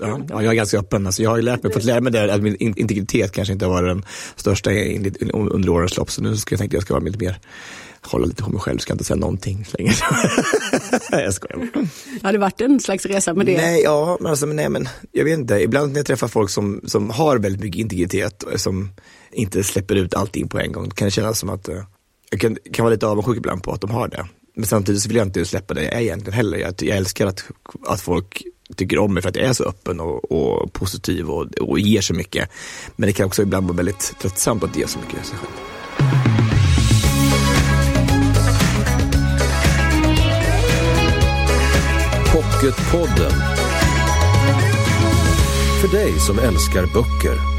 Ja, ja, jag är ganska öppen. Alltså jag har ju lärt mig, fått lära mig det, att min integritet kanske inte har varit den största under årens lopp. Så nu ska jag tänka att jag ska vara lite mer hålla lite på mig själv, ska inte säga någonting så länge. jag skojar. Har det varit en slags resa med det? Nej, ja, men alltså, nej, men jag vet inte. Ibland när jag träffar folk som, som har väldigt mycket integritet, som inte släpper ut allting på en gång, kan det kännas som att uh, jag kan, kan vara lite avundsjuk ibland på att de har det. Men samtidigt så vill jag inte släppa det jag är egentligen heller. Jag, jag älskar att, att folk tycker om mig för att jag är så öppen och, och positiv och, och ger så mycket. Men det kan också ibland vara väldigt tröttsamt att ge så mycket av sig själv. Pocketpodden. För dig som älskar böcker.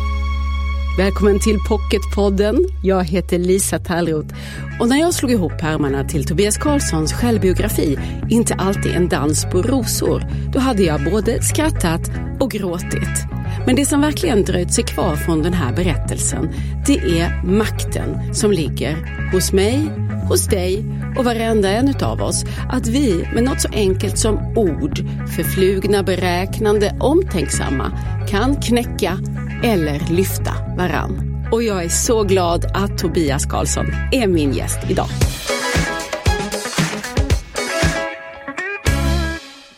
Välkommen till Pocketpodden. Jag heter Lisa Tallroth och när jag slog ihop pärmarna till Tobias Karlssons självbiografi Inte alltid en dans på rosor, då hade jag både skrattat och gråtit. Men det som verkligen dröjt sig kvar från den här berättelsen, det är makten som ligger hos mig, hos dig och varenda en av oss. Att vi med något så enkelt som ord, förflugna, beräknande, omtänksamma, kan knäcka eller lyfta varann. Och jag är så glad att Tobias Karlsson är min gäst idag.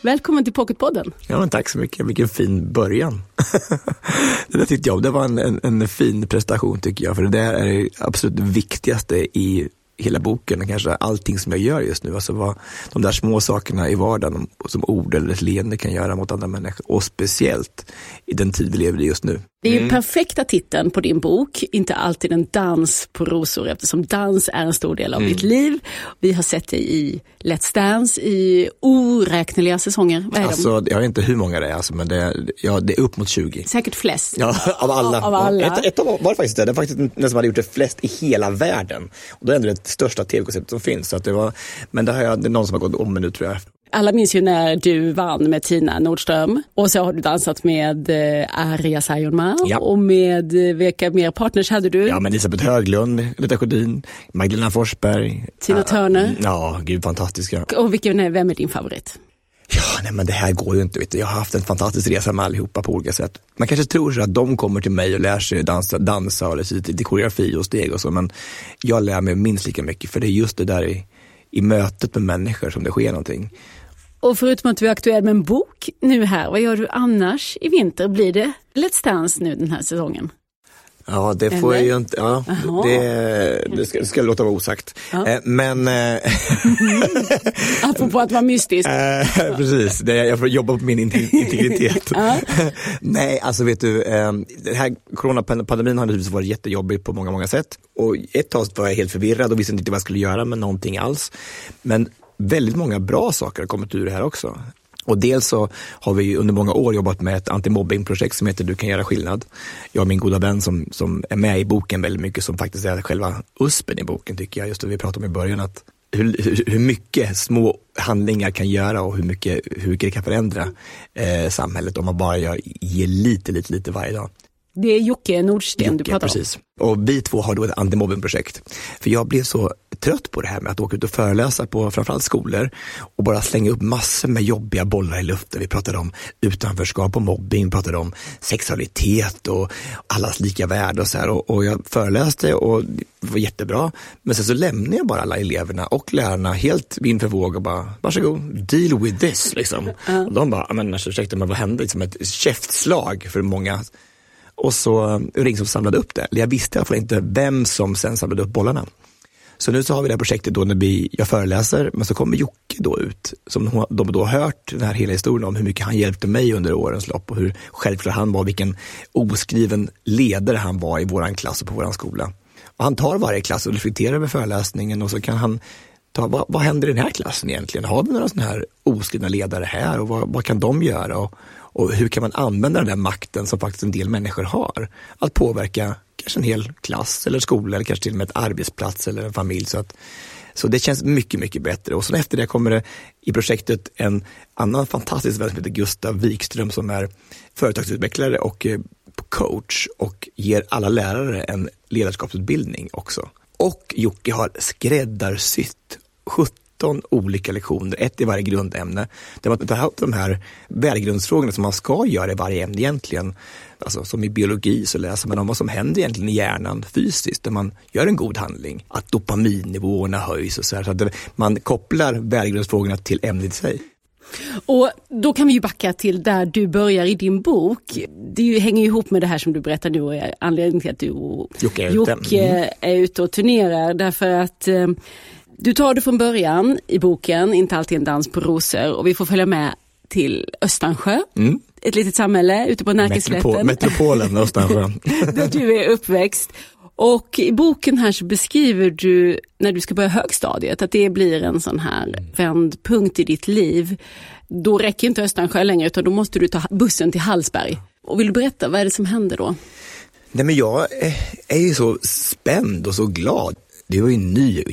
Välkommen till Pocketpodden. Ja, men tack så mycket. Vilken fin början. det där tyckte jag, det var en, en, en, fin prestation tycker jag, för det där är det absolut viktigaste i hela boken, kanske allting som jag gör just nu. Alltså vad de där små sakerna i vardagen som ord eller ett leende kan göra mot andra människor. Och speciellt i den tid vi lever i just nu. Det är ju mm. perfekta titeln på din bok, inte alltid en dans på rosor eftersom dans är en stor del av mm. mitt liv. Vi har sett dig i Let's Dance i oräkneliga säsonger. Vad är alltså, de? Jag vet inte hur många det är, alltså, men det är, ja, det är upp mot 20. Säkert flest. Ja, av alla. Av alla. Ett, ett av var det faktiskt det, det var faktiskt den som hade gjort det flest i hela världen. Och det är ändå det största tv-konceptet som finns. Så att det var, men det, har jag, det är någon som har gått om mig nu tror jag. Alla minns ju när du vann med Tina Nordström och så har du dansat med eh, Arja Saijonmaa ja. och med eh, vilka mer partners hade du? Ja, men Elisabeth Höglund, Lita Sjödin, Magdalena Forsberg. Tina Turner. Ja, gud fantastiska. Och vilken är, vem är din favorit? Ja, nej men det här går ju inte. Vet du. Jag har haft en fantastisk resa med allihopa på olika sätt. Man kanske tror så att de kommer till mig och lär sig dansa, dansa eller lite koreografi och steg och så, men jag lär mig minst lika mycket för det är just det där i, i mötet med människor som det sker någonting. Och förutom att du är aktuell med en bok nu här, vad gör du annars i vinter? Blir det Let's Dance nu den här säsongen? Ja, det får Eller? jag ju inte, ja, det, det, ska, det ska låta vara osagt. Ja. Eh, men... Eh, Apropå att vara mystisk. Eh, precis, det, jag får jobba på min integritet. Nej, alltså vet du, den här coronapandemin har naturligtvis varit jättejobbig på många, många sätt. Och ett tag var jag helt förvirrad och visste inte vad jag skulle göra med någonting alls. Men väldigt många bra saker har kommit ur det här också. Och dels så har vi under många år jobbat med ett antimobbingprojekt som heter Du kan göra skillnad. Jag och min goda vän som, som är med i boken väldigt mycket, som faktiskt är själva uspen i boken tycker jag. Just det vi pratade om i början, att hur, hur mycket små handlingar kan göra och hur mycket, hur mycket det kan förändra eh, samhället om man bara gör, ger lite, lite, lite varje dag. Det är Jocke Nordsten Jocke, du pratar precis. om. Och vi två har då ett antimobbingprojekt. För jag blev så trött på det här med att åka ut och föreläsa på framförallt skolor och bara slänga upp massor med jobbiga bollar i luften. Vi pratade om utanförskap och mobbing, vi pratade om sexualitet och allas lika värde och så här. Och, och jag föreläste och det var jättebra. Men sen så lämnade jag bara alla eleverna och lärarna helt vind för våg och bara, varsågod, deal with this liksom. Mm. Och de bara, men alltså, ursäkta, men vad hände? Liksom ett käftslag för många och så um, ringde som samlade upp det. Jag visste i alla fall inte vem som sen samlade upp bollarna. Så nu så har vi det här projektet då när vi, jag föreläser, men så kommer Jocke då ut, som de då har hört den här hela historien om hur mycket han hjälpte mig under årens lopp och hur självklar han var, vilken oskriven ledare han var i våran klass och på våran skola. Och han tar varje klass och reflekterar över föreläsningen och så kan han ta, vad, vad händer i den här klassen egentligen? Har vi några sådana här oskrivna ledare här och vad, vad kan de göra? Och, och hur kan man använda den där makten som faktiskt en del människor har? Att påverka kanske en hel klass eller skola eller kanske till och med ett arbetsplats eller en familj. Så, att, så det känns mycket, mycket bättre. Och sen efter det kommer det i projektet en annan fantastisk vän som heter Gustav Wikström som är företagsutvecklare och eh, coach och ger alla lärare en ledarskapsutbildning också. Och Jocke har skräddarsytt 17 13 olika lektioner, ett i varje grundämne. Där man tar upp de här värdegrundsfrågorna som man ska göra i varje ämne egentligen. Alltså, som i biologi så läser man om vad som händer egentligen i hjärnan fysiskt när man gör en god handling. Att dopaminnivåerna höjs och så här. Så att man kopplar värdegrundsfrågorna till ämnet i sig. Och då kan vi ju backa till där du börjar i din bok. Det hänger ihop med det här som du berättar nu och anledningen till att du och Jocke är, Jocke ute. Mm. är ute och turnerar. Därför att eh, du tar det från början i boken, inte alltid en dans på rosor och vi får följa med till Östansjö. Mm. Ett litet samhälle ute på Närkeslätten. Metropol, metropolen Östansjö. där du är uppväxt. Och i boken här så beskriver du när du ska börja högstadiet att det blir en sån här vändpunkt i ditt liv. Då räcker inte Östansjö längre utan då måste du ta bussen till Hallsberg. Och vill du berätta, vad är det som händer då? Nej men jag är ju så spänd och så glad. Det var ju en ny och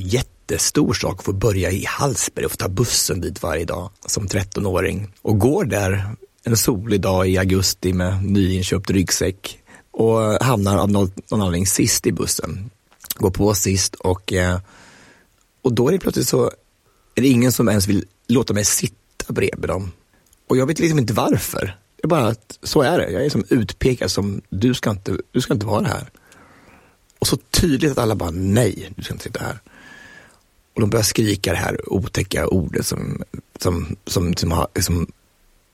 jättestor sak att få börja i Hallsberg och få ta bussen dit varje dag som 13-åring. Och går där en solig dag i augusti med nyinköpt ryggsäck och hamnar av någon, någon anledning sist i bussen. Går på sist och, eh, och då är det plötsligt så är det ingen som ens vill låta mig sitta bredvid dem. Och jag vet liksom inte varför. Det är bara att så är det. Jag är som utpekad som du ska inte, du ska inte vara här. Och så tydligt att alla bara nej, du ska inte sitta här. Och de börjar skrika det här otäcka ordet som, som, som, som, har, som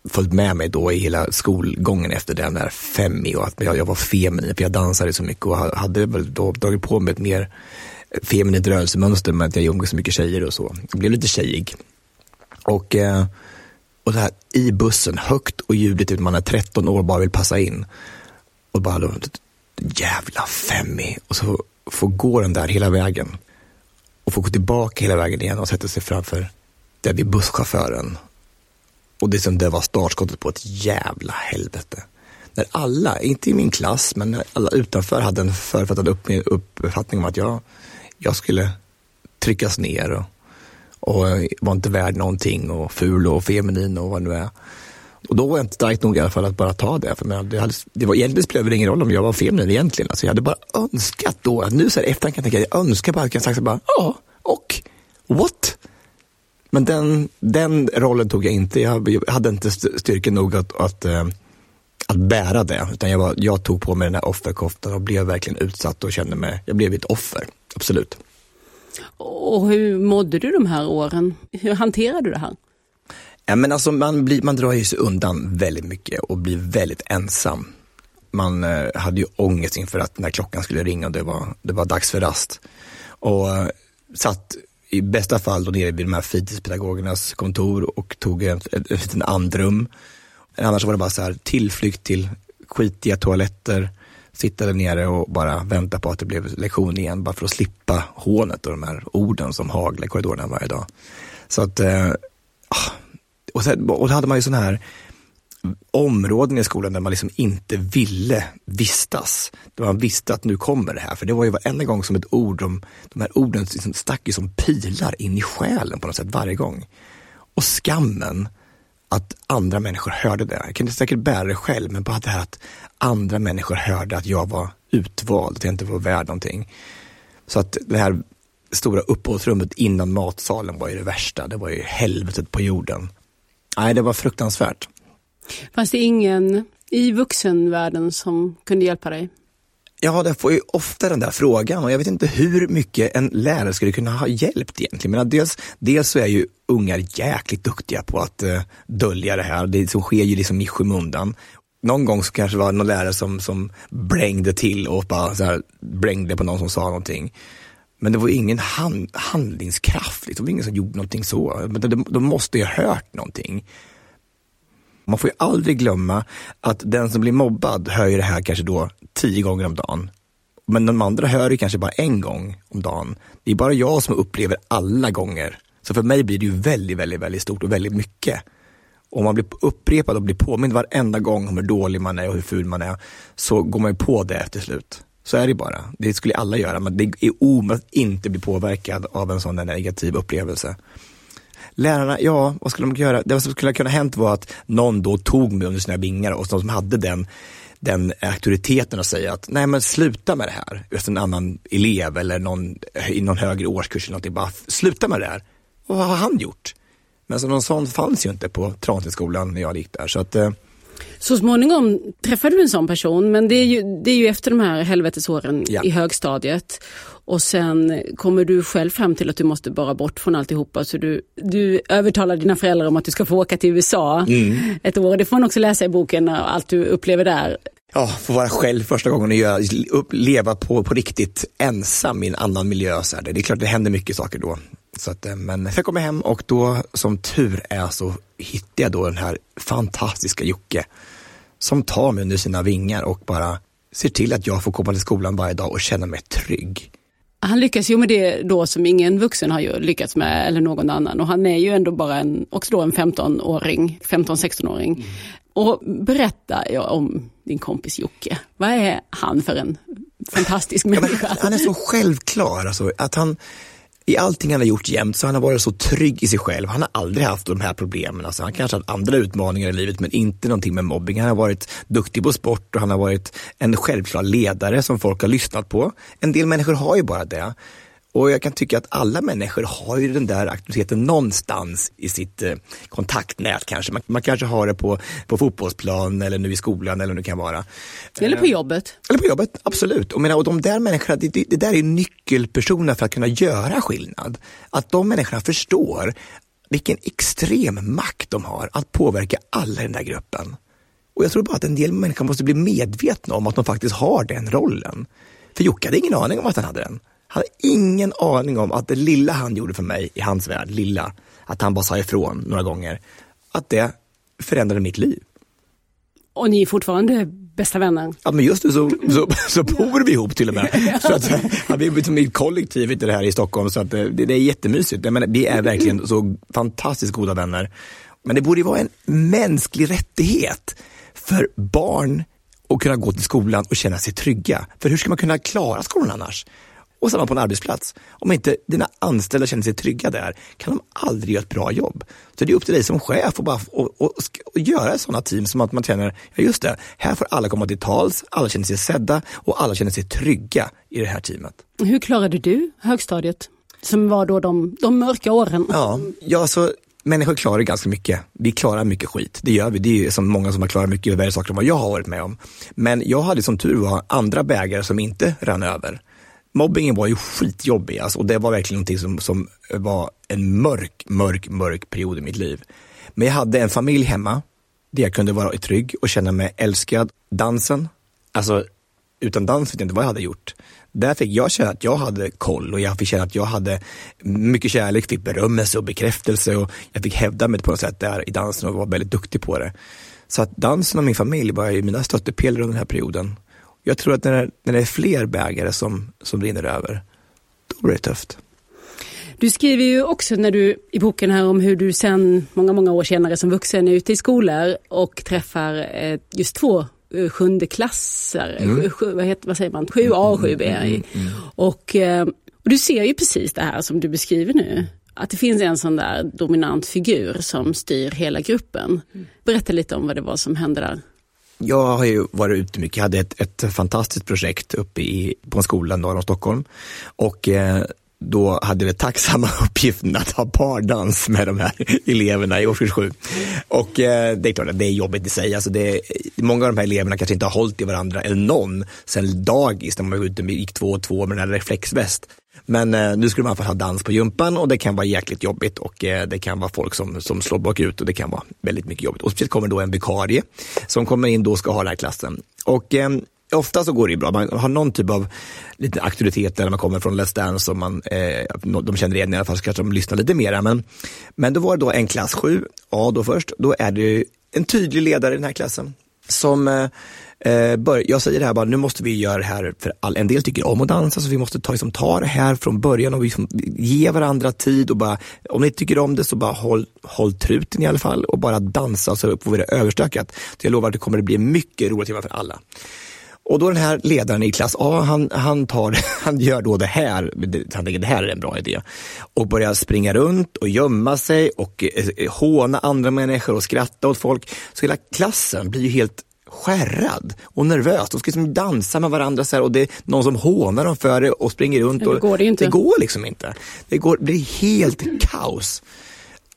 följt med mig då i hela skolgången efter den där femmi och att jag, jag var feminin för jag dansade så mycket och hade väl då dragit på mig ett mer feminint rörelsemönster med att jag umgås så mycket tjejer och så. Jag blev lite tjejig. Och, eh, och det här i bussen, högt och ljudligt, typ, man är 13 år och bara vill passa in. Och bara då, jävla femmi. Och så får gå den där hela vägen. Och får gå tillbaka hela vägen igen och sätta sig framför där vid busschauffören och det, som det var startskottet på ett jävla helvete. När alla, inte i min klass, men alla utanför hade en författad upp, uppfattning om att jag, jag skulle tryckas ner och, och var inte värd någonting och ful och feminin och vad det nu är. Och då var jag inte starkt nog i alla fall att bara ta det. För men det, hade, det var, egentligen spelade det ingen roll om jag var feminin egentligen. Alltså jag hade bara önskat då, att nu så här efterhand kan jag tänka, jag önskar bara att jag sagt så bara, ja, och, what? Men den, den rollen tog jag inte. Jag hade inte styrka nog att, att, eh, att bära det. Utan jag, var, jag tog på mig den här offerkoftan och blev verkligen utsatt och kände mig, jag blev ett offer. Absolut. Och hur mådde du de här åren? Hur hanterade du det här? Ja, men alltså man, blir, man drar ju sig undan väldigt mycket och blir väldigt ensam. Man eh, hade ju ångest inför att när klockan skulle ringa och det var, det var dags för rast. Och eh, satt i bästa fall då nere vid de här fritidspedagogernas kontor och tog ett, ett, ett, ett andrum. Annars var det bara så här tillflykt till skitiga toaletter, sitta där nere och bara vänta på att det blev lektion igen, bara för att slippa hånet och de här orden som haglar i korridorerna varje dag. Så att, eh, ah, och, sen, och då hade man ju sådana här områden i skolan där man liksom inte ville vistas. Där man visste att nu kommer det här. För det var ju varenda gång som ett ord, de, de här orden liksom stack ju som pilar in i själen på något sätt varje gång. Och skammen att andra människor hörde det. Jag kunde säkert bära det själv, men bara det här att andra människor hörde att jag var utvald, att jag inte var värd någonting. Så att det här stora uppehållsrummet innan matsalen var ju det värsta. Det var ju helvetet på jorden. Nej, det var fruktansvärt. Fanns det ingen i vuxenvärlden som kunde hjälpa dig? Ja, det får ju ofta den där frågan och jag vet inte hur mycket en lärare skulle kunna ha hjälpt egentligen. Men dels, dels så är ju ungar jäkligt duktiga på att uh, dölja det här. Det som sker ju liksom i skymundan. Någon gång så kanske det var någon lärare som, som brängde till och bara så här, brängde på någon som sa någonting. Men det var ingen hand, handlingskraft, liksom. det var ingen som gjorde någonting så. Men de, de måste ju ha hört någonting. Man får ju aldrig glömma att den som blir mobbad hör ju det här kanske då tio gånger om dagen. Men de andra hör det kanske bara en gång om dagen. Det är bara jag som upplever alla gånger. Så för mig blir det ju väldigt, väldigt, väldigt stort och väldigt mycket. Om man blir upprepad och blir påmind varenda gång om hur dålig man är och hur ful man är, så går man ju på det till slut. Så är det bara. Det skulle alla göra, men det är omöjligt att inte bli påverkad av en sån negativ upplevelse. Lärarna, ja, vad skulle de göra? Det som skulle kunna hänt var att någon då tog mig under sina vingar och de som hade den, den auktoriteten att säga att nej men sluta med det här. Just en annan elev eller någon i någon högre årskurs eller någonting, bara sluta med det här. vad har han gjort? Men så någon sån fanns ju inte på Transtedskolan när jag gick där. Så att, eh, så småningom träffade du en sån person, men det är ju, det är ju efter de här helvetesåren Ja. i högstadiet. Och sen kommer du själv fram till att du måste bara bort från alltihopa. Så du, du övertalar dina föräldrar om att du ska få åka till USA ett år. Det får man också läsa i boken, allt du upplever där. Ja, få vara själv första gången och göra, upp, leva på, på riktigt ensam i en annan miljö. Så här. Det är klart det händer mycket saker då. Så att, eh, men jag kommer hem och då som tur är så hittar jag då den här fantastiska Jocke som tar mig under sina vingar och bara ser till att jag får komma till skolan varje dag och känna mig trygg. Han lyckas ju med det då som ingen vuxen har lyckats med eller någon annan och han är ju ändå bara en, också då en 15-åring, 15-16-åring. Och berätta om din kompis Jocke. Vad är han för en fantastisk Ja, människa? han är så självklar, alltså, att han i allting han har gjort jämt så han har varit så trygg i sig själv. Han har aldrig haft de här problemen. Alltså, han kanske har haft andra utmaningar i livet men inte någonting med mobbing. Han har varit duktig på sport och han har varit en självklar ledare som folk har lyssnat på. En del människor har ju bara det. Och jag kan tycka att alla människor har ju den där aktiviteten någonstans i sitt eh, kontaktnät kanske. Man, man kanske har det på, på fotbollsplan eller nu i skolan eller det kan vara. Eller på jobbet. Eller på jobbet, absolut. Och, menar, och de där människorna, det, det, det där är nyckelpersoner för att kunna göra skillnad. Att de människorna förstår vilken extrem makt de har att påverka alla i den där gruppen. Och jag tror bara att en del människor måste bli medvetna om att de faktiskt har den rollen. För Jocke hade ingen aning om att han hade den. Hade ingen aning om att det lilla han gjorde för mig i hans värld, lilla, att han bara sa ifrån några gånger, att det förändrade mitt liv. Och ni är fortfarande bästa vänner. Ja men just det så, så, så bor vi ihop till och med. Så att, ja, vi är som ett kollektiv i det här i Stockholm så att, eh, det, det är jättemysigt. Jag menar, vi är verkligen så fantastiskt goda vänner. Men det borde vara en mänsklig rättighet för barn att kunna gå till skolan och känna sig trygga. För hur ska man kunna klara skolan annars? Och samma på en arbetsplats. Om inte dina anställda känner sig trygga där kan de aldrig göra ett bra jobb. Så det är upp till dig som chef att bara och, och, och göra sådana team som att man känner, ja just det, här får alla komma till tals, alla känner sig sedda och alla känner sig trygga i det här teamet. Hur klarade du högstadiet? Som var då de, de mörka åren. Ja, ja så människor klarar ganska mycket. Vi klarar mycket skit, det gör vi. Det är som många som har klarat mycket värre saker än vad jag har varit med om. Men jag hade som tur var andra bägare som inte rann över. Mobbingen var ju skitjobbig alltså, och det var verkligen någonting som, som var en mörk, mörk, mörk period i mitt liv. Men jag hade en familj hemma där jag kunde vara trygg och känna mig älskad. Dansen, alltså utan dans vet jag inte vad jag hade gjort. Där fick jag känna att jag hade koll och jag fick känna att jag hade mycket kärlek, fick berömmelse och bekräftelse och jag fick hävda mig på något sätt där i dansen och var väldigt duktig på det. Så att dansen och min familj var ju mina stöttepelare under den här perioden. Jag tror att när det, när det är fler bägare som, som rinner över, då blir det tufft. Du skriver ju också när du, i boken här om hur du sen många, många år senare som vuxen är ute i skolor och träffar eh, just två eh, sjunde klasser, Mm. sju, vad, heter, vad säger man, 7A och 7B. Och, eh, och du ser ju precis det här som du beskriver nu. Att det finns en sån där dominant figur som styr hela gruppen. Berätta lite om vad det var som hände där. Jag har ju varit ute mycket. Jag hade ett, ett fantastiskt projekt uppe i, på en skola norr om Stockholm. Och eh, då hade vi tacksamma uppgiften att ha pardans med de här eleverna i årskurs 7. Och eh, det är klart att det är jobbigt i sig. Alltså det, många av de här eleverna kanske inte har hållit i varandra, eller någon, sen dagis när man var ute och gick två och två med den här reflexväst. Men eh, nu skulle man få ha dans på gympan och det kan vara jäkligt jobbigt och eh, det kan vara folk som, som slår bakut och det kan vara väldigt mycket jobbigt. Och speciellt kommer då en vikarie som kommer in då och ska ha den här klassen. Och eh, ofta så går det ju bra. Man har någon typ av lite auktoritet när man kommer från Let's Dance och man, eh, de känner igen i alla fall så kanske de lyssnar lite mera. Men, men då var det då en klass 7A då först. Då är det ju en tydlig ledare i den här klassen som eh, Eh, jag säger det här bara, nu måste vi göra det här, för all, en del tycker om att dansa, så vi måste ta, liksom, ta det här från början och liksom, ge varandra tid och bara, om ni tycker om det så bara håll, håll truten i alla fall och bara dansa så får vi det överstökat. Så jag lovar att det kommer att bli mycket roligt för alla. Och då den här ledaren i klass A, han, han, tar, han gör då det här, han tänker det här är en bra idé. Och börjar springa runt och gömma sig och eh, håna andra människor och skratta åt folk. Så hela klassen blir ju helt skärrad och nervös. De ska liksom dansa med varandra så här, och det är någon som hånar dem för det och springer runt. Men det och, går det inte. Det går liksom inte. Det, går, det blir helt kaos.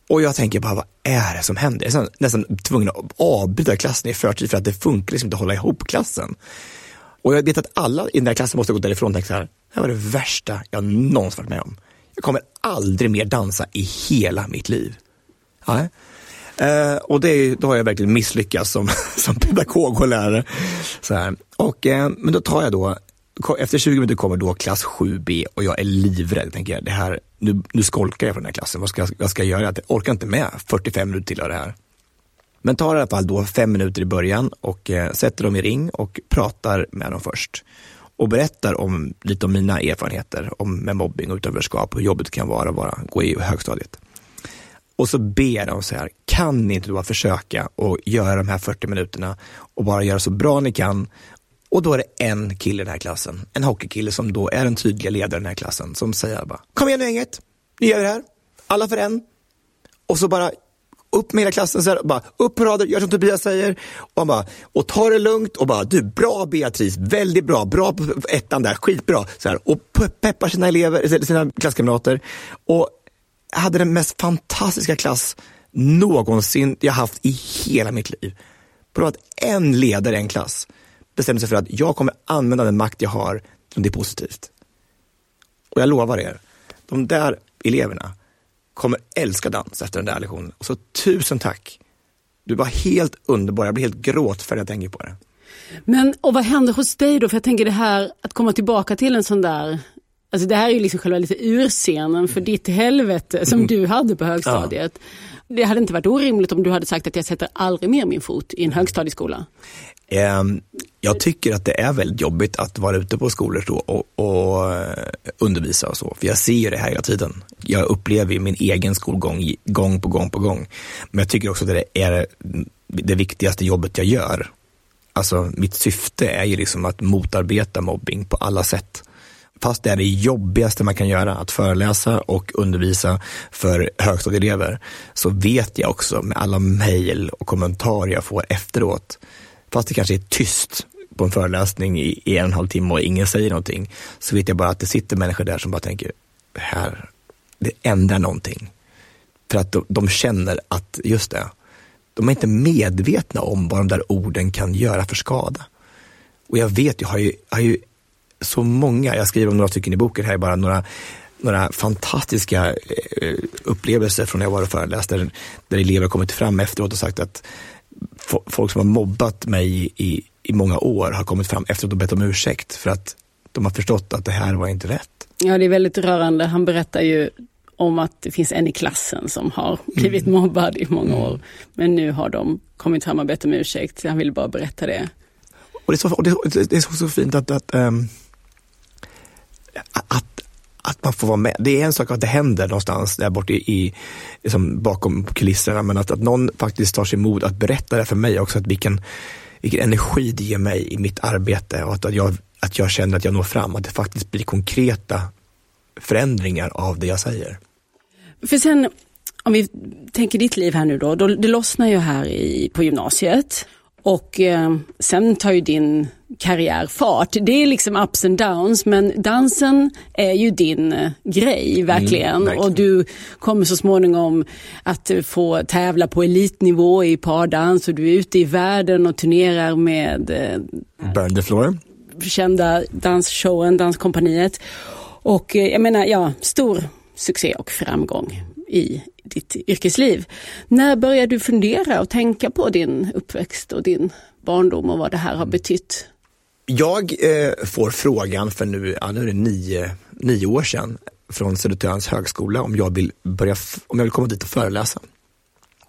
Och jag tänker bara, vad är det som händer? Jag är nästan, nästan tvungen att avbryta klassen i förtid för att det funkar liksom inte att hålla ihop klassen. Och jag vet att alla i den där klassen måste gå därifrån och tänka så här, det här var det värsta jag någonsin varit med om. Jag kommer aldrig mer dansa i hela mitt liv. Ja. Eh, och det, då har jag verkligen misslyckats som, som pedagog och lärare. Så här. Och, eh, men då tar jag då, efter 20 minuter kommer då klass 7B och jag är livrädd. Tänker jag, det här, nu, nu skolkar jag från den här klassen, vad ska, vad ska jag göra? Jag orkar inte med 45 minuter till av det här. Men tar i alla fall då fem minuter i början och eh, sätter dem i ring och pratar med dem först. Och berättar om lite om mina erfarenheter om med mobbing och utanförskap och hur jobbigt det kan vara att vara, gå i högstadiet. Och så ber de så här, kan ni inte då försöka och göra de här 40 minuterna och bara göra så bra ni kan. Och då är det en kille i den här klassen, en hockeykille som då är den tydliga ledaren i den här klassen, som säger bara, kom igen nu gänget, ni gör det här, alla för en. Och så bara upp med hela klassen, så här, bara, upp på rader, gör som Tobias säger. Och, han bara, och ta det lugnt och bara, du, bra Beatrice, väldigt bra, bra på ettan där, skitbra. Så här, och peppar sina elever, sina klasskamrater. Och hade den mest fantastiska klass någonsin jag haft i hela mitt liv. På att en ledare i en klass bestämde sig för att jag kommer använda den makt jag har som det är positivt. Och jag lovar er, de där eleverna kommer älska dans efter den där lektionen. Och så tusen tack! Du var helt underbar, jag blir helt gråtfärdig när jag tänker på det. Men och vad händer hos dig då? För jag tänker det här att komma tillbaka till en sån där Alltså det här är ju liksom själva lite urscenen för ditt helvete som du hade på högstadiet. Ja. Det hade inte varit orimligt om du hade sagt att jag sätter aldrig mer min fot i en högstadieskola. Um, jag tycker att det är väldigt jobbigt att vara ute på skolor då och, och eh, undervisa och så, för jag ser ju det här hela tiden. Jag upplever ju min egen skolgång gång på gång på gång. Men jag tycker också att det är det viktigaste jobbet jag gör. Alltså mitt syfte är ju liksom att motarbeta mobbing på alla sätt fast det är det jobbigaste man kan göra, att föreläsa och undervisa för högstadieelever, så vet jag också med alla mejl och kommentarer jag får efteråt, fast det kanske är tyst på en föreläsning i, en och en halv timme och ingen säger någonting, så vet jag bara att det sitter människor där som bara tänker, här, det ändrar någonting. För att de, de känner att, just det, de är inte medvetna om vad de där orden kan göra för skada. Och jag vet, jag har ju, jag har ju så många, jag skriver om några stycken i boken, här är bara några, några fantastiska eh, upplevelser från när jag var och föreläste, där, där elever kommit fram efteråt och sagt att folk som har mobbat mig i, i många år har kommit fram efteråt och bett om ursäkt för att de har förstått att det här var inte rätt. Ja, det är väldigt rörande. Han berättar ju om att det finns en i klassen som har blivit mm. mobbad i många år. Men nu har de kommit fram och bett om ursäkt. Han ville bara berätta det. Och det är så, och det, det är så, så fint att, att um, att, att man får vara med. Det är en sak att det händer någonstans där borta i, i liksom bakom kulisserna, men att, att någon faktiskt tar sig mod att berätta det för mig också, att vilken, vilken energi det ger mig i mitt arbete och att, att, jag, att jag känner att jag når fram, att det faktiskt blir konkreta förändringar av det jag säger. För sen, om vi tänker ditt liv här nu då, då det lossnar ju här i, på gymnasiet och eh, sen tar ju din karriär fart. Det är liksom ups and downs men dansen är ju din eh, grej verkligen. Mm, verkligen. Och du kommer så småningom att få tävla på elitnivå i pardans och du är ute i världen och turnerar med eh, Burn the floor. Kända dansshowen, Danskompaniet. Och eh, jag menar, ja, stor succé och framgång i ditt yrkesliv. När började du fundera och tänka på din uppväxt och din barndom och vad det här har betytt? Jag eh, får frågan för nu, ja, nu är det nio, nio år sedan från Södertörns högskola om jag vill, börja, om jag vill komma dit och föreläsa.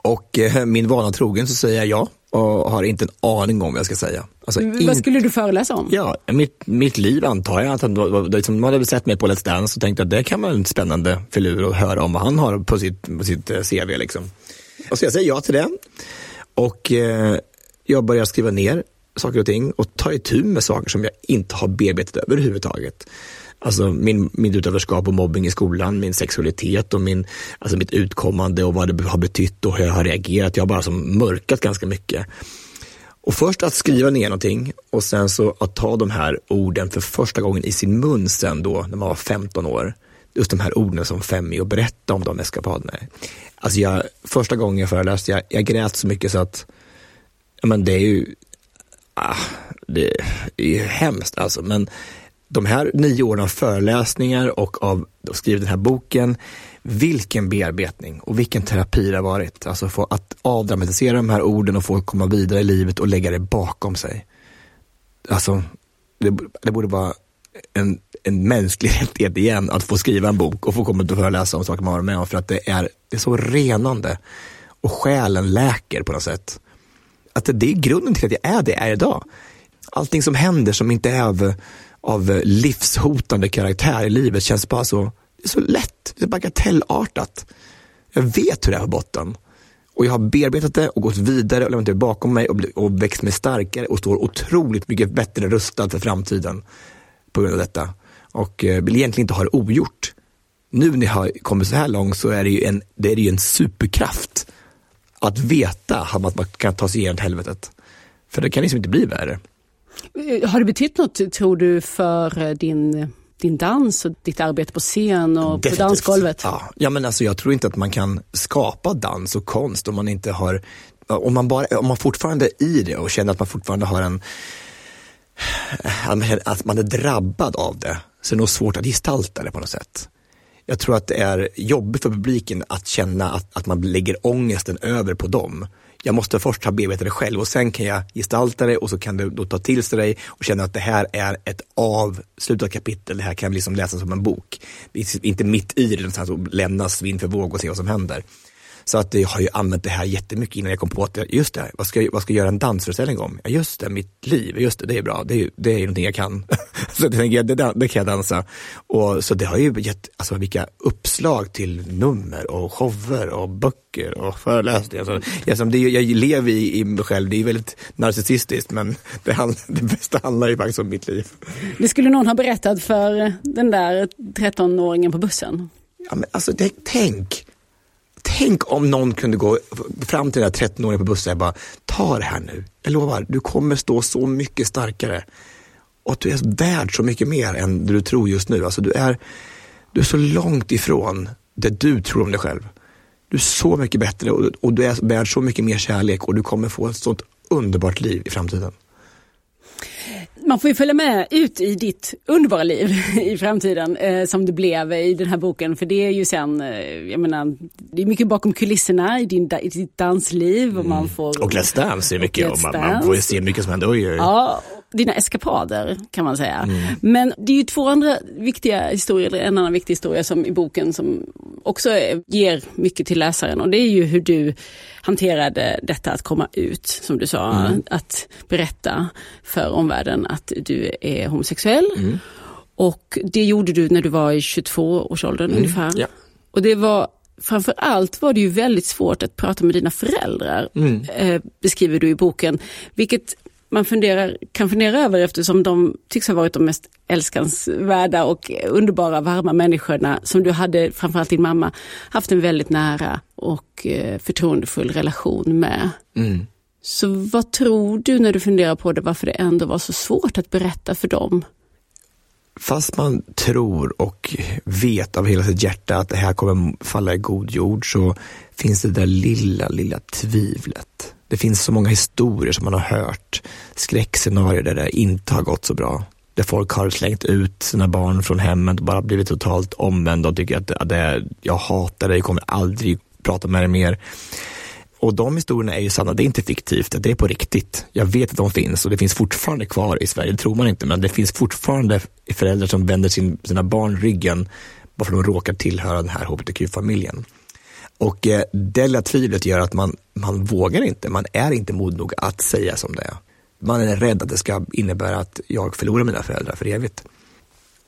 Och eh, min vana trogen så säger jag ja och har inte en aning om vad jag ska säga. Alltså, vad skulle du föreläsa om? Ja, mitt, mitt liv antar jag. Att han, liksom, man hade sett mig på Let's Dance och tänkte att det kan vara en spännande filur att höra om vad han har på sitt, på sitt eh, CV. Liksom. Och så jag säger ja till det. Och eh, jag börjar skriva ner saker och ting och ta itu med saker som jag inte har bearbetat överhuvudtaget. Alltså min, min utanförskap och mobbing i skolan, min sexualitet och min, alltså mitt utkommande och vad det har betytt och hur jag har reagerat. Jag har bara som mörkat ganska mycket. Och först att skriva ner någonting och sen så att ta de här orden för första gången i sin mun sen då, när man var 15 år. Just de här orden som Femmi och berätta om de eskapaderna. Alltså jag, första gången jag föreläste, jag, jag grät så mycket så att, men det är ju, ah, det är ju hemskt alltså. Men de här nio åren av föreläsningar och av att skriva den här boken, vilken bearbetning och vilken terapi det har varit. Alltså få att avdramatisera de här orden och få komma vidare i livet och lägga det bakom sig. Alltså, det, det borde vara en, en mänsklig rättighet igen att få skriva en bok och få komma och föreläsa om saker man har med om för att det är, det är så renande och själen läker på något sätt. Att det, det är grunden till att jag är det jag är idag. Allting som händer som inte är av, av eh, livshotande karaktär i livet känns bara så, det är så lätt, det är bagatellartat. Jag vet hur det är på botten. Och jag har bearbetat det och gått vidare och lämnat det bakom mig och, och växt mig starkare och står otroligt mycket bättre rustad för framtiden på grund av detta. Och eh, vill egentligen inte ha det ogjort. Nu när jag har kommit så här långt så är det ju en, det är ju en superkraft att veta att man kan ta sig igenom helvetet. För det kan liksom inte bli värre. Har det betytt något, tror du, för eh, din, din dans och ditt arbete på scen och Definitivt. på dansgolvet? Ja. ja, men alltså jag tror inte att man kan skapa dans och konst om man inte har, om man, bara, om man fortfarande är i det och känner att man fortfarande har en, att man är drabbad av det, så är det nog svårt att gestalta det på något sätt. Jag tror att det är jobbigt för publiken att känna att, att man lägger ångesten över på dem. Jag måste först ha bearbetat det själv och sen kan jag gestalta det och så kan du då ta till sig dig och känna att det här är ett avslutat kapitel. Det här kan liksom läsas som en bok. Inte mitt i det någonstans och lämnas vind för våg och se vad som händer. Så att jag har ju använt det här jättemycket innan jag kom på att, just det, vad ska, vad ska jag göra en dansföreställning om? Ja, just det, mitt liv, just det, det är bra, det är, det är någonting jag kan. så tänker, det, det kan jag dansa. Och, så det har ju gett, alltså vilka uppslag till nummer och shower och böcker och föreläsningar. Alltså, jag, det, jag lever i, i mig själv, det är väldigt narcissistiskt, men det, handl, det bästa handlar ju faktiskt om mitt liv. Det skulle någon ha berättat för den där 13-åringen på bussen? Ja, men alltså, det, tänk, Tänk om någon kunde gå fram till den där 13-åringen på bussen och bara, ta det här nu. Jag lovar, du kommer stå så mycket starkare. Och att du är värd så mycket mer än du tror just nu. Alltså du är, du är så långt ifrån det du tror om dig själv. Du är så mycket bättre och, och du är värd så mycket mer kärlek och du kommer få ett sånt underbart liv i framtiden man får ju följa med ut i ditt underbara liv i framtiden eh, som det blev i den här boken. För det är ju sen, eh, jag menar, det är mycket bakom kulisserna i, din, i ditt dansliv. Och, man får, och Let's Dance är mycket, och, man, man, får ju se mycket som händer. Oj, oj. Ja, dina eskapader kan man säga. Mm. Men det är ju två andra viktiga historier, eller en annan viktig historia som i boken som också ger mycket till läsaren och det är ju hur du hanterade detta att komma ut, som du sa, mm. att berätta för omvärlden att du är homosexuell. Mm. Och det gjorde du när du var i 22-årsåldern mm. ungefär. Ja. Och det var framför allt var det ju väldigt svårt att prata med dina föräldrar, mm. eh, beskriver du i boken. Vilket man funderar, kan fundera över eftersom de tycks ha varit de mest älskansvärda och underbara, varma människorna som du hade, framförallt din mamma, haft en väldigt nära och eh, förtroendefull relation med. Mm. Så vad tror du när du funderar på det, varför det ändå var så svårt att berätta för dem? Fast man tror och vet av hela sitt hjärta att det här kommer falla i god jord så finns det där lilla, lilla tvivlet det finns så många historier som man har hört, skräckscenarier där det inte har gått så bra. Där folk har slängt ut sina barn från hemmet och bara blivit totalt omvända och tycker att det, jag hatar dig, kommer aldrig prata med dig mer. Och de historierna är ju sanna, det är inte fiktivt, det är på riktigt. Jag vet att de finns och det finns fortfarande kvar i Sverige, det tror man inte, men det finns fortfarande föräldrar som vänder sin, sina barn ryggen bara för att de råkar tillhöra den här hbtq-familjen. Och eh, det lilla tvivlet gör att man, man vågar inte, man är inte modig nog att säga som det är. Man är rädd att det ska innebära att jag förlorar mina föräldrar för evigt.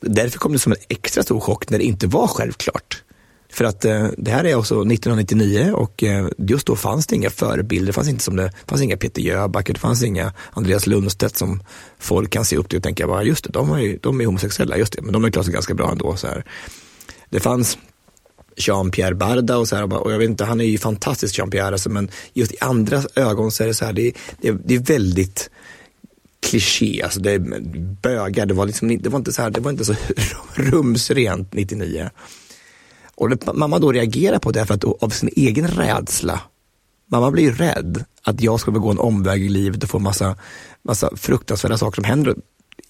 Därför kom det som en extra stor chock när det inte var självklart. För att eh, det här är också 1999 och eh, just då fanns det inga förebilder, det fanns inte som det fanns inga Peter Jöback, det fanns inga Andreas Lundstedt som folk kan se upp till och tänka, bara, just det, de är, de är homosexuella, just det, men de är klart ganska bra ändå. Så här. Det fanns Jean-Pierre Barda och så här, och jag vet inte, han är ju fantastisk Jean-Pierre, alltså, men just i andras ögon så är det så här, det, det, det är väldigt kliché, alltså det bögar, det var, liksom, det var inte så här, det var inte så rumsrent 99. Och det, mamma då reagerar på det för att av sin egen rädsla. Mamma blir ju rädd att jag ska gå en omväg i livet och få massa, massa fruktansvärda saker som händer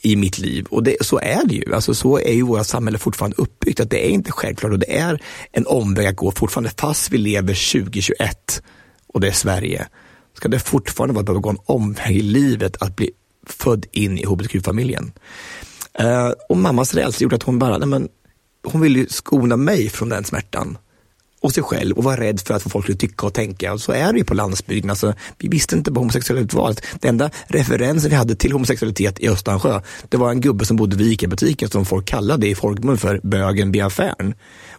i mitt liv. Och det, så är det ju. Alltså, så är ju våra samhälle fortfarande uppbyggt. Att det är inte självklart och det är en omväg att gå fortfarande fast vi lever 2021 och det är Sverige. Ska det fortfarande vara att gå en omväg i livet att bli född in i hbtq-familjen. Uh, och mammas rädsla gjorde att hon bara, nej men, hon ville skona mig från den smärtan och sig själv och var rädd för att få folk att tycka och tänka. Och så är det ju på landsbygden. Alltså, vi visste inte vad homosexualitet var. Den enda referensen vi hade till homosexualitet i Östansjö, det var en gubbe som bodde vid ICA-butiken som folk kallade i folkmun för bögen vid affären.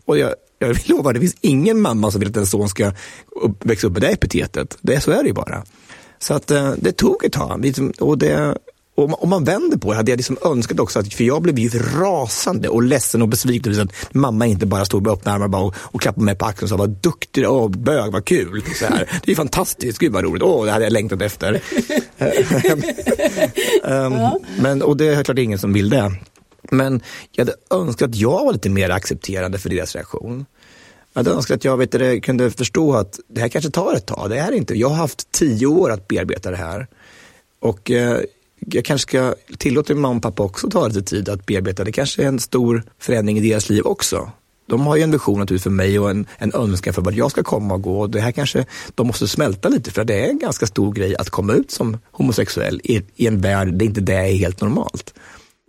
Och jag, jag lovar, det finns ingen mamma som vill att en son ska växa upp med det epitetet. Det, så är det ju bara. Så att eh, det tog ett tag. Och det, och om man vänder på det hade jag liksom önskat också, att, för jag blev ju rasande och ledsen och besviken att mamma inte bara stod med öppna armar och, och klappade mig på axeln och sa vad duktig åh bög, vad kul. Så här. Det är fantastiskt, gud vad roligt, åh det hade jag längtat efter. um, men, och det är klart ingen som vill det. Men jag hade önskat att jag var lite mer accepterande för deras reaktion. Jag hade önskat att jag vet det, kunde förstå att det här kanske tar ett tag. Det är inte. Jag har haft tio år att bearbeta det här. Och eh, jag kanske ska tillåta min mamma och pappa också ta lite tid att bearbeta. Det kanske är en stor förändring i deras liv också. De har ju en vision naturligtvis för mig och en, en önskan för vad jag ska komma och gå. Och det här kanske de måste smälta lite för det är en ganska stor grej att komma ut som homosexuell i, i en värld där inte det är helt normalt.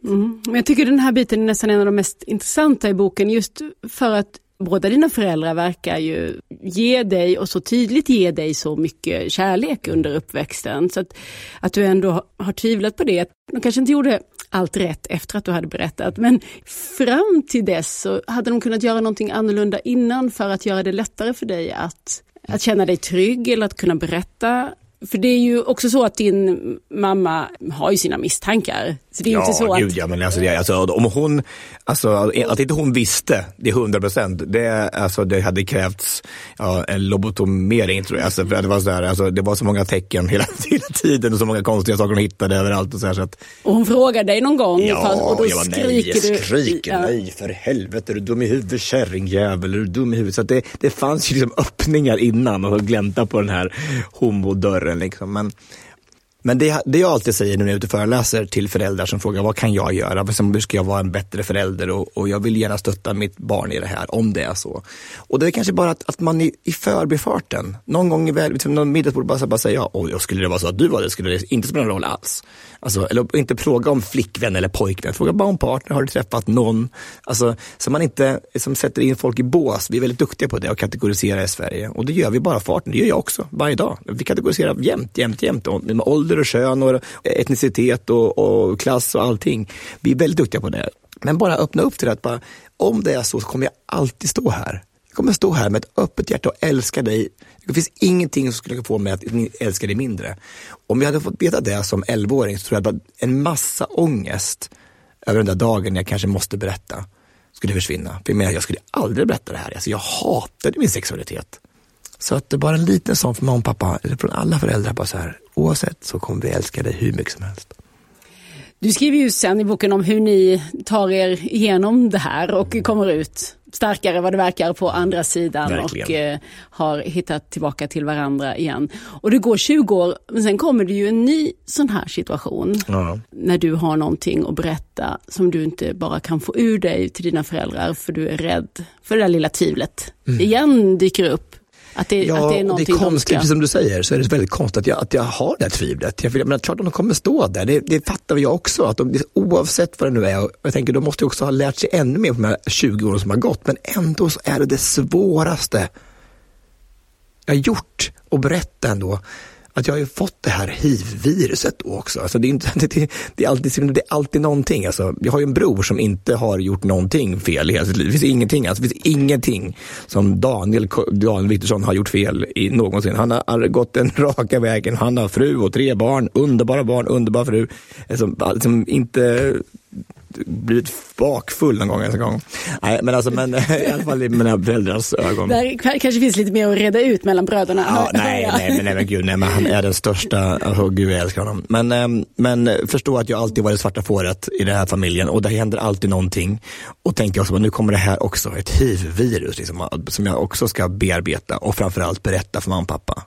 Mm. Men jag tycker den här biten är nästan en av de mest intressanta i boken just för att båda dina föräldrar verkar ju ge dig och så tydligt ge dig så mycket kärlek under uppväxten. Så att, att du ändå har tvivlat på det. De kanske inte gjorde allt rätt efter att du hade berättat, men fram till dess så hade de kunnat göra någonting annorlunda innan för att göra det lättare för dig att, att känna dig trygg eller att kunna berätta för det är ju också så att din mamma har ju sina misstankar. Så det är ja, inte så gud att... ja, men alltså, det, alltså, om hon, alltså, att inte hon visste, det är hundra procent, det, alltså, det hade krävts ja, en lobotomering tror jag. Alltså, för det, var så här, alltså, det var så många tecken hela, hela tiden och så många konstiga saker hon hittade överallt. Och, så här, så att... och hon frågar dig någon gång ja, och då jag skriker nej, du. Skriker ja. nej, för helvete, är du dum i huvudet kärringjävel, är du dum i huvudet? Så det, det fanns ju liksom öppningar innan och glänta på den här homodörren. Liksom. Men, men det, det jag alltid säger nu när jag är ute och föreläser till föräldrar som frågar vad kan jag göra? Hur ska jag vara en bättre förälder? Och, och, jag vill gärna stötta mitt barn i det här, om det är så. Och det är kanske bara att, att man i, i förbifarten, någon gång i väl, liksom någon middagsbord bara, bara säga, ja, skulle det vara så att du var det, skulle det inte spela någon roll alls. Alltså, eller inte fråga om flickvän eller pojkvän, fråga bara om partner, har du träffat någon? Alltså, så man inte liksom, sätter in folk i bås. Vi är väldigt duktiga på det och kategorisera i Sverige. Och det gör vi bara farten, det gör jag också, varje dag. Vi kategoriserar jämt, jämt, jämt. Med ålder och kön och etnicitet och, och klass och allting. Vi är väldigt duktiga på det. Men bara öppna upp till det att bara, om det är så så kommer jag alltid stå här. Jag kommer stå här med ett öppet hjärta och älska dig. Det finns ingenting som skulle få mig att älska dig mindre. Om jag hade fått veta det som 11-åring så tror jag att en massa ångest över den där dagen jag kanske måste berätta skulle försvinna. För jag menar, jag skulle aldrig berätta det här. Alltså, jag hatade min sexualitet. Så att det är bara en liten sån från mamma och pappa, eller från alla föräldrar, bara så här, oavsett så kommer vi älska dig hur mycket som helst. Du skriver ju sen i boken om hur ni tar er igenom det här och kommer ut starkare vad det verkar på andra sidan Verkligen. och eh, har hittat tillbaka till varandra igen. Och det går 20 år, men sen kommer det ju en ny sån här situation. Ja. När du har någonting att berätta som du inte bara kan få ur dig till dina föräldrar för du är rädd för det där lilla tvivlet. Mm. Igen dyker upp. Att det, Ja, att det är och det någonting är de konstigt, ska... precis som du säger, så är det väldigt konstigt att jag, att jag har det här tvivlet. Jag, men klart att de kommer stå där, det, det fattar jag också. Att de, oavsett vad det nu är, och jag tänker de måste också ha lärt sig ännu mer på de här 20 åren som har gått, men ändå så är det det svåraste jag gjort och berätta ändå att jag har ju fått det här hiv-viruset då också. Alltså det, är inte, det, det, är alltid, det är alltid någonting. Alltså, jag har ju en bror som inte har gjort någonting fel i hela sitt liv. Det finns ingenting, alltså, det finns ingenting som Daniel, Daniel Wittersson har gjort fel i någonsin. Han har gått den raka vägen. Han har fru och tre barn, underbara barn, underbar fru. Alltså, liksom inte blivit bakfull någon gång. En gång. Nej, men alltså, men i alla fall i mina föräldrars ögon. Där kanske finns lite mer att reda ut mellan bröderna. Ja, nej, nej, men, nej, men gud, nej, men han är den största, oh, gud jag älskar honom. Men, ehm, men förstå att jag alltid varit svarta fåret i den här familjen och det händer alltid någonting. Och tänker också, nu kommer det här också, ett hiv-virus liksom, som jag också ska bearbeta och framförallt berätta för mamma och pappa.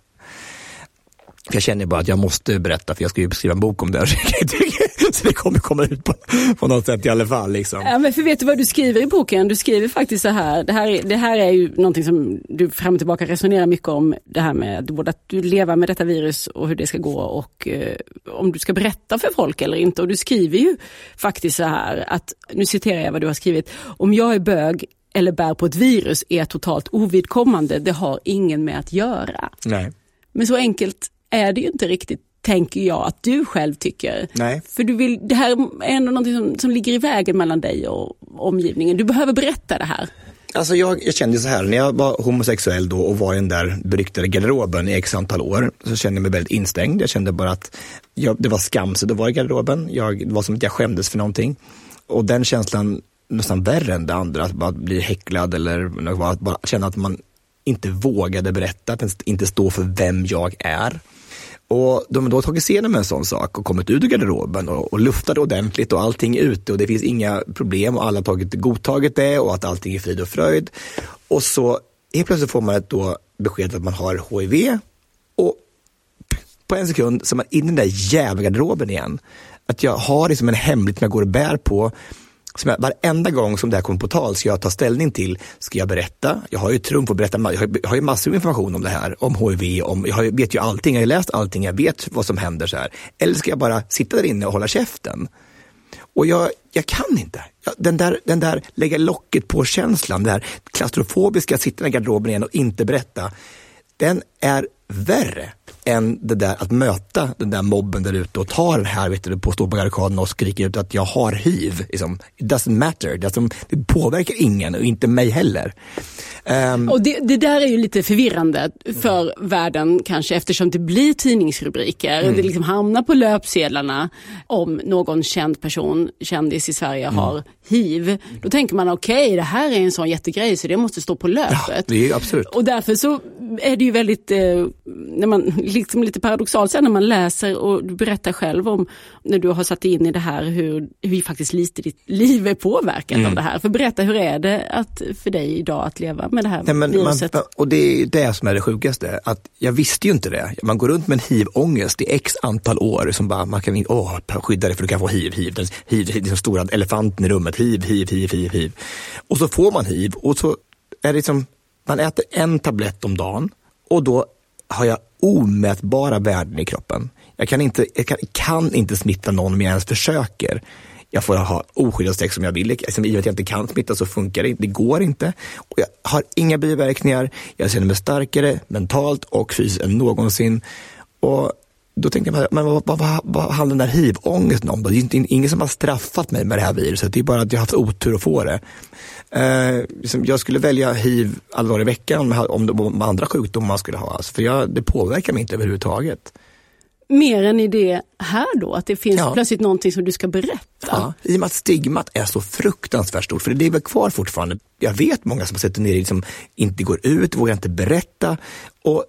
Jag känner bara att jag måste berätta, för jag ska ju skriva en bok om det. Så det kommer komma ut på, på något sätt i alla fall. Liksom. Ja, men för vet du vad du skriver i boken? Du skriver faktiskt så här, det här, det här är ju någonting som du fram och tillbaka resonerar mycket om, det här med både att du lever med detta virus och hur det ska gå och eh, om du ska berätta för folk eller inte. Och du skriver ju faktiskt så här, att, nu citerar jag vad du har skrivit, om jag är bög eller bär på ett virus är totalt ovidkommande, det har ingen med att göra. Nej. Men så enkelt är det ju inte riktigt, tänker jag att du själv tycker. Nej. För du vill, det här är ändå något som, som ligger i vägen mellan dig och omgivningen. Du behöver berätta det här. Alltså jag, jag kände så här, när jag var homosexuell då och var i den där beryktade garderoben i x antal år, så kände jag mig väldigt instängd. Jag kände bara att jag, det var skamset att vara i garderoben. Jag, det var som att jag skämdes för någonting. Och den känslan, nästan värre än det andra, att bara bli häcklad eller att bara känna att man inte vågade berätta, att inte stå för vem jag är. Och de har då tagit sig igenom en sån sak och kommit ut ur garderoben och, och luftat ordentligt och allting är ute och det finns inga problem och alla har tagit, godtagit det och att allting är frid och fröjd. Och så helt plötsligt får man ett då besked att man har HIV och på en sekund så är man inne i den där jävla garderoben igen. Att jag har liksom en hemlighet som jag går och bär på som jag, varenda gång som det här kommer på tal ska jag ta ställning till, ska jag berätta? Jag har ju trumf att berätta, jag har, jag har ju massor med information om det här, om HIV, om, jag har, vet ju allting, jag har läst allting, jag vet vad som händer så här. Eller ska jag bara sitta där inne och hålla käften? Och jag, jag kan inte. Den där, den där lägga locket på-känslan, den där klaustrofobiska, sitta i garderoben igen och inte berätta, den är värre än det där att möta den där mobben där ute och ta den här, vet du, på stå på barrikaden och skrika ut att jag har hiv. Liksom. It doesn't matter, det, påverkar ingen och inte mig heller. Um, och det, det, där är ju lite förvirrande för mm. världen kanske eftersom det blir tidningsrubriker. Mm. Det liksom hamnar på löpsedlarna om någon känd person, kändis i Sverige mm. har hiv. Då tänker man okej, okay, det här är en sån jättegrej så det måste stå på löpet. Ja, det är absolut. Och därför så är det ju väldigt, eh, när man, liksom lite paradoxalt sen när man läser och du berättar själv om när du har satt in i det här hur, hur faktiskt lite ditt liv är påverkat mm. av det här. För berätta, hur är det att, för dig idag att leva med det här Nej, men viruset? Man, och det är det som är det sjukaste, att jag visste ju inte det. Man går runt med en hiv-ångest i x antal år som bara, man kan åh, skydda dig för du kan få hiv, hiv, den, hiv, den stora elefanten i rummet, hiv, hiv, hiv, hiv, hiv. Och så får man hiv och så är det som, man äter en tablett om dagen och då har jag omätbara värden i kroppen. Jag kan inte, jag kan, kan inte smitta någon om jag ens försöker. Jag får ha oskyddat sex om jag vill. Liksom, I och med att jag inte kan smitta så funkar det inte. Det går inte. Och jag har inga biverkningar. Jag känner mig starkare mentalt och fysiskt än någonsin. Och då tänkte jag, men vad, vad, vad, vad handlar den där hiv-ångesten om? Då? Det är ingen som har straffat mig med det här viruset. Det är bara att jag har haft otur att få det. Eh, liksom, jag skulle välja hiv alla dagar i veckan om, det var andra sjukdomar man skulle ha. Alltså, för jag, det påverkar mig inte överhuvudtaget. Mer än i det här då, att det finns ja. plötsligt någonting som du ska berätta? Ja, i och med att stigmat är så fruktansvärt stort, för det är väl kvar fortfarande. Jag vet många som sitter nere som inte går ut, vågar inte berätta och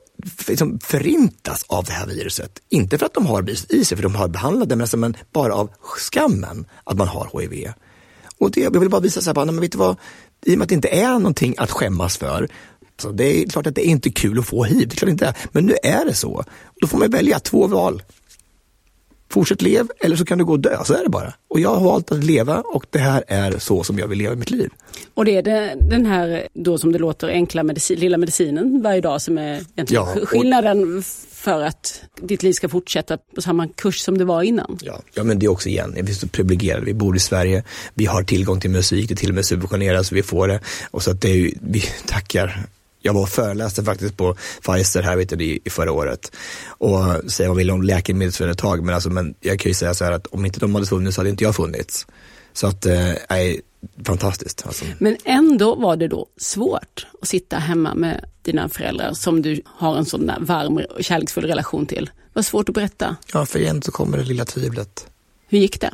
liksom förintas av det här viruset. Inte för att de har viruset i sig, för de har behandlat det, men, alltså, men bara av skammen att man har HIV. Och det, jag vill bara visa så här, bara, men vet du vad, i och med att det inte är någonting att skämmas för, så det är klart att det är inte kul att få hiv, det är klart inte är. men nu är det så. Då får man välja två val. Fortsätt lev eller så kan du gå och dö, så är det bara. Och jag har valt att leva och det här är så som jag vill leva mitt liv. Och det är det, den här, då som det låter, enkla medicin, lilla medicinen varje dag som är ja, och... skillnaden för att ditt liv ska fortsätta på samma kurs som det var innan. Ja, ja men det är också igen, vi är så privilegierade, vi bor i Sverige, vi har tillgång till musik, det till och med subventionerat så vi får det. Och så att det är ju, vi tackar jag var föreläste faktiskt på Pfizer här vet du, i, i förra året och säga vad vill om läkemedelsföretag men, alltså, men jag kan ju säga så här att om inte de hade funnits så hade inte jag funnits. Så att, eh, fantastiskt. Alltså. Men ändå var det då svårt att sitta hemma med dina föräldrar som du har en sån där varm och kärleksfull relation till. Det var svårt att berätta. Ja, för igen så kommer det lilla tvivlet. Hur gick det?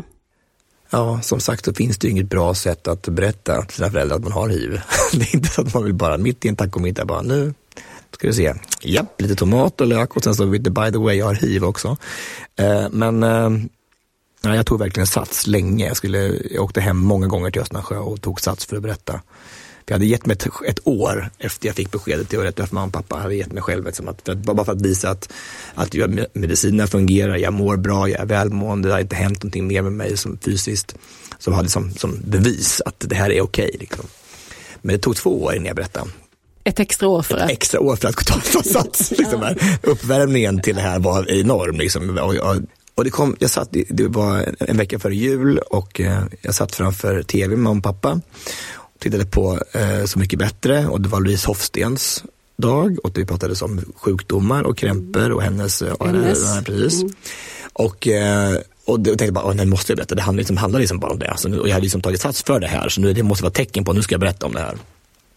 Ja, som sagt så finns det ju inget bra sätt att berätta till sina föräldrar att man har hiv. Det är inte så att man vill bara mitt i en tacomiddag bara nu ska vi se, japp, lite tomat och lök och sen så lite by the way, jag har hiv också. Eh, men eh, jag tog verkligen sats länge. Jag, skulle, jag åkte hem många gånger till Östnasjö och tog sats för att berätta. Jag hade gett mig ett, ett år efter jag fick beskedet, jag rätt för mamma och pappa, hade gett mig själv, liksom, att, bara för att visa att, att medicinerna fungerar, jag mår bra, jag är välmående, det har inte hänt någonting mer med mig som fysiskt, som hade som, som bevis att det här är okej. Okay, liksom. Men det tog två år innan jag berättade. Ett extra år för att... Ett extra år för att ta, ta sats. Liksom ja. Uppvärmningen till det här var enorm. Liksom. Och, och, och det, kom, jag satt, det var en vecka före jul och eh, jag satt framför tv med mamma och pappa tittade på eh, Så mycket bättre och det var Louise Hofstens dag och vi pratade om sjukdomar och krämpor och hennes, eh, hennes. Ja, precis. Mm. Och, eh, och jag tänkte bara, nu måste jag berätta, det handlar liksom, handlar liksom bara om det. Alltså, och jag hade liksom tagit sats för det här, så nu, det måste vara tecken på, nu ska jag berätta om det här.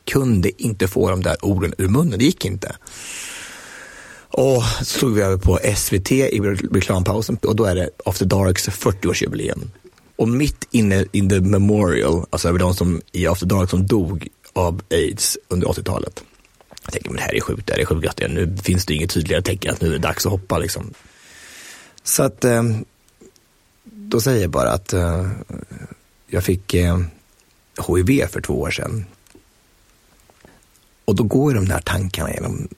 Kunde inte få de där orden ur munnen, det gick inte. Och så slog vi över på SVT i reklampausen och då är det After Darks 40-årsjubileum. Och mitt inne in the memorial, alltså över de som i After Dark som dog av aids under 80-talet. Jag tänker, men det här är sjukt, det här är sjukt, Nu finns det inget tydligare tecken att nu är det dags att hoppa liksom. Så att eh, då säger jag bara att eh, jag fick eh, HIV för två år sedan. Och då går de där tankarna genom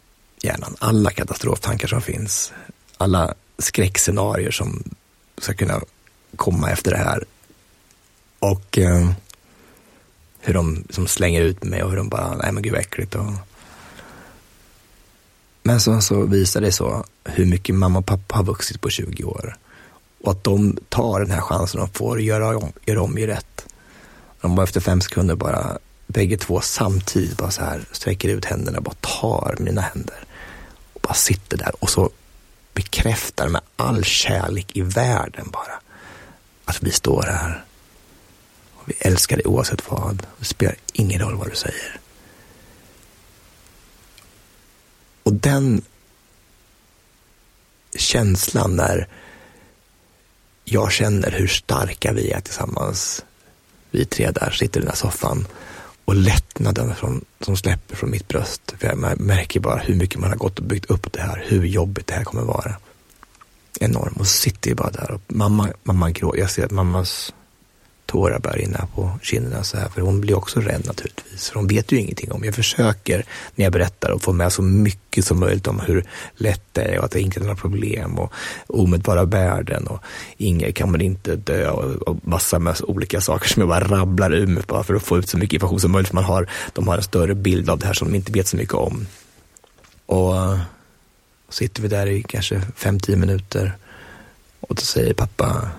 hjärnan. Alla katastroftankar som finns, alla skräckscenarier som ska kunna komma efter det här. Och eh, hur de som slänger ut mig och hur de bara, nej men gud vad äckligt. Och... Men så, så visar det så hur mycket mamma och pappa har vuxit på 20 år. Och att de tar den här chansen de får och göra om, göra om ju rätt. De bara efter fem sekunder bara, bägge två samtidigt bara så här sträcker ut händerna och bara tar mina händer bara sitter där och så bekräftar med all kärlek i världen bara att vi står här och vi älskar dig oavsett vad. Det spelar ingen roll vad du säger. Och den känslan när jag känner hur starka vi är tillsammans, vi tre där sitter i den här soffan och lättnaden från, som släpper från mitt bröst. För jag märker bara hur mycket man har gått och byggt upp det här, hur jobbigt det här kommer vara. Enorm. Och så sitter jag bara där och mamma, mamma gråter. Jag ser att mammas tårar börjar rinna på kinderna så här, för hon blir också rädd naturligtvis. För hon vet ju ingenting om. Jag försöker när jag berättar och få med så mycket som möjligt om hur lätt det är och att det inte är några problem och omedelbara värden och inget kan man inte dö och, och massa med olika saker som jag bara rabblar ur mig bara för att få ut så mycket information som möjligt. För man har, de har en större bild av det här som de inte vet så mycket om. Och sitter vi där i kanske fem, tio minuter och då säger pappa,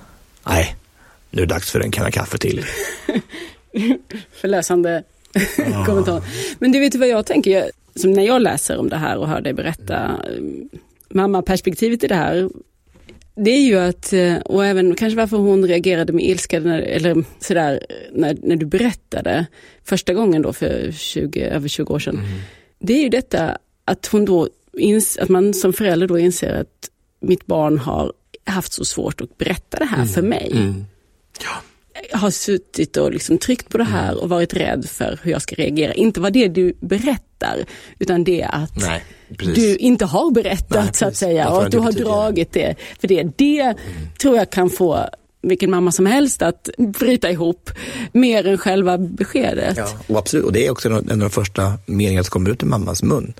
nej, nu är det dags för en kanna kaffe till. Förlösande ah. kommentar. Men du vet vad jag tänker, som när jag läser om det här och hör dig berätta, mamma-perspektivet i det här, det är ju att, och även kanske varför hon reagerade med ilska när, eller sådär, när, när du berättade första gången då för 20, över 20 år sedan. Mm. Det är ju detta att hon då, att man som förälder då inser att mitt barn har haft så svårt att berätta det här mm. för mig. Mm ja. har suttit och liksom tryckt på det här mm. och varit rädd för hur jag ska reagera. Inte vad det är du berättar, utan det att Nej, du inte har berättat Nej, så att säga och att du har dragit det. För det, det mm. tror jag kan få vilken mamma som helst att bryta ihop mer än själva beskedet. Ja, och absolut, och det är också en av de första meningarna som kommer ut ur mammas mun.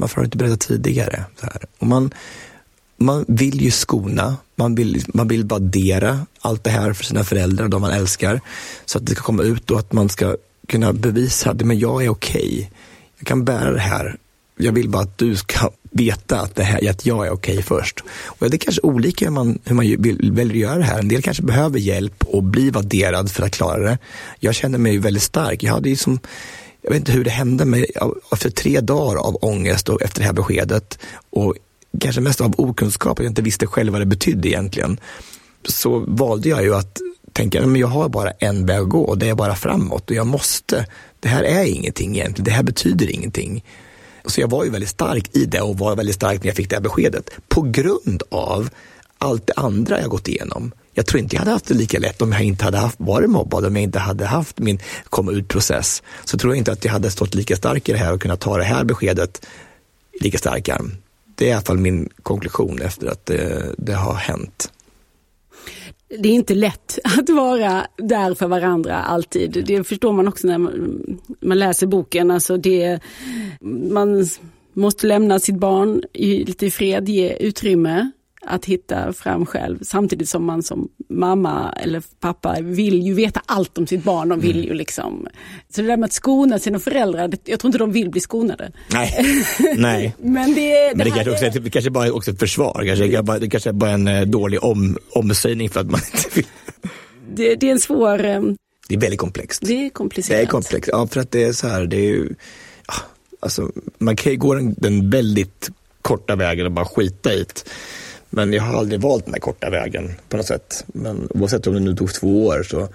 Varför har du inte berättat tidigare? Så här. Och man, man vill ju skona, man vill, man vill vaddera allt det här för sina föräldrar och de man älskar. Så att det ska komma ut och att man ska kunna bevisa att jag är okej. Okay. Jag kan bära det här. Jag vill bara att du ska veta att, det här, att jag är okej okay först. Och det är kanske olika hur man, hur man vill, väljer att göra det här. En del kanske behöver hjälp och bli vadderad för att klara det. Jag känner mig väldigt stark. Jag hade ju som jag vet inte hur det hände, men efter alltså, tre dagar av ångest och efter det här beskedet och kanske mest av okunskap, att jag inte visste själv vad det betydde egentligen, så valde jag ju att tänka, men jag har bara en väg att gå och det är bara framåt och jag måste, det här är ingenting egentligen, det här betyder ingenting. Så jag var ju väldigt stark i det och var väldigt stark när jag fick det här beskedet på grund av allt det andra jag gått igenom. Jag tror inte jag hade haft det lika lätt om jag inte hade haft, varit mobbad, om jag inte hade haft min komma ut-process. Så tror jag inte att jag hade stått lika stark i det här och kunnat ta det här beskedet lika stark arm. Det är i alla fall min konklusion efter att det, det har hänt. Det är inte lätt att vara där för varandra alltid. Det förstår man också när man, man läser boken. Alltså det, man måste lämna sitt barn i, lite i fred, ge utrymme att hitta fram själv samtidigt som man som mamma eller pappa vill ju veta allt om sitt barn. De vill mm. ju liksom. Så det där med att skona sina föräldrar, jag tror inte de vill bli skonade. Nej, nej. Men det, det, Men det kanske, också, är, det kanske bara är också ett försvar, kanske, det kanske bara är en eh, dålig om, omsägning för att man inte vill. Det, det är en svår... Eh, det är väldigt komplext. Det är komplicerat. Det är komplext, ja för att det är så här, det är ju, alltså man kan ju gå den, den väldigt korta vägen och bara skita i det. Men jag har aldrig valt den här korta vägen på något sätt. Men oavsett om det nu tog två år så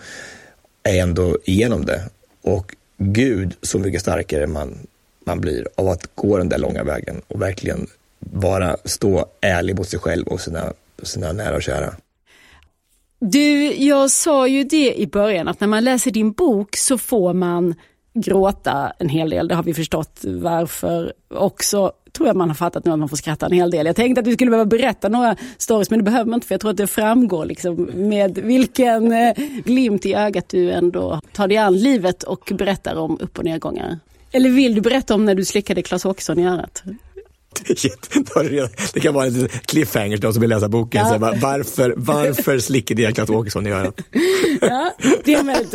är jag ändå igenom det. Och Gud, så mycket starkare man, man blir av att gå den där långa vägen och verkligen vara, stå ärlig mot sig själv och sina, sina nära och kära. Du, jag sa ju det i början att när man läser din bok så får man gråta en hel del. Det har vi förstått varför också tror jag man har fattat nu att man får skratta en hel del. Jag tänkte att vi skulle behöva berätta några stories men det behöver man inte för jag tror att det framgår liksom med vilken eh, glimt i ögat du ändå tar dig an livet och berättar om upp och nedgångar. Eller vill du berätta om när du slickade Klas Åkesson i örat? det kan vara en cliffhanger till de som vill läsa boken. Ja. bara, varför, varför slickade jag Klas Åkesson i örat? Ja, det är med.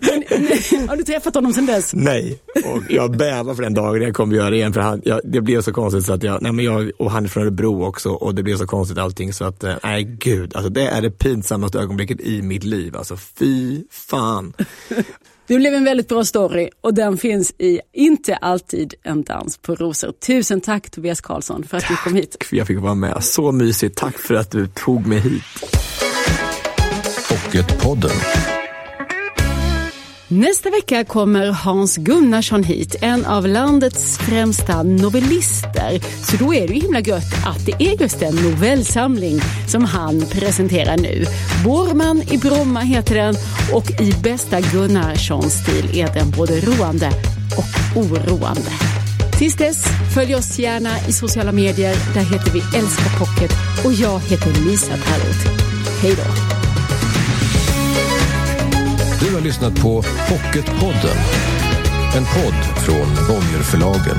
Men, har du träffat honom sedan dess? Nej, och jag bävar för den dagen jag kommer göra det igen. För han, jag, det blev så konstigt så att jag, nej men jag, och han är från Örebro också och det blev så konstigt allting så att, eh, nej gud, alltså det är det pinsammaste ögonblicket i mitt liv. Alltså fy fan. Det blev en väldigt bra story och den finns i Inte alltid en dans på rosor. Tusen tack Tobias Karlsson för att tack, du kom hit. för jag fick vara med. Så mysigt. Tack för att du tog mig hit. Pocketpodden. Nästa vecka kommer Hans Gunnarsson hit, en av landets främsta novellister. Så då är det ju himla gött att det är just en novellsamling som han presenterar nu. Borman i Bromma heter den och i bästa Gunnarsson-stil är den både roande och oroande. Tills dess, följ oss gärna i sociala medier. Där heter vi Älska Pocket och jag heter Lisa Tallroth. Hej då! Du har lyssnat på Pocketpodden. En podd från Bonnierförlagen.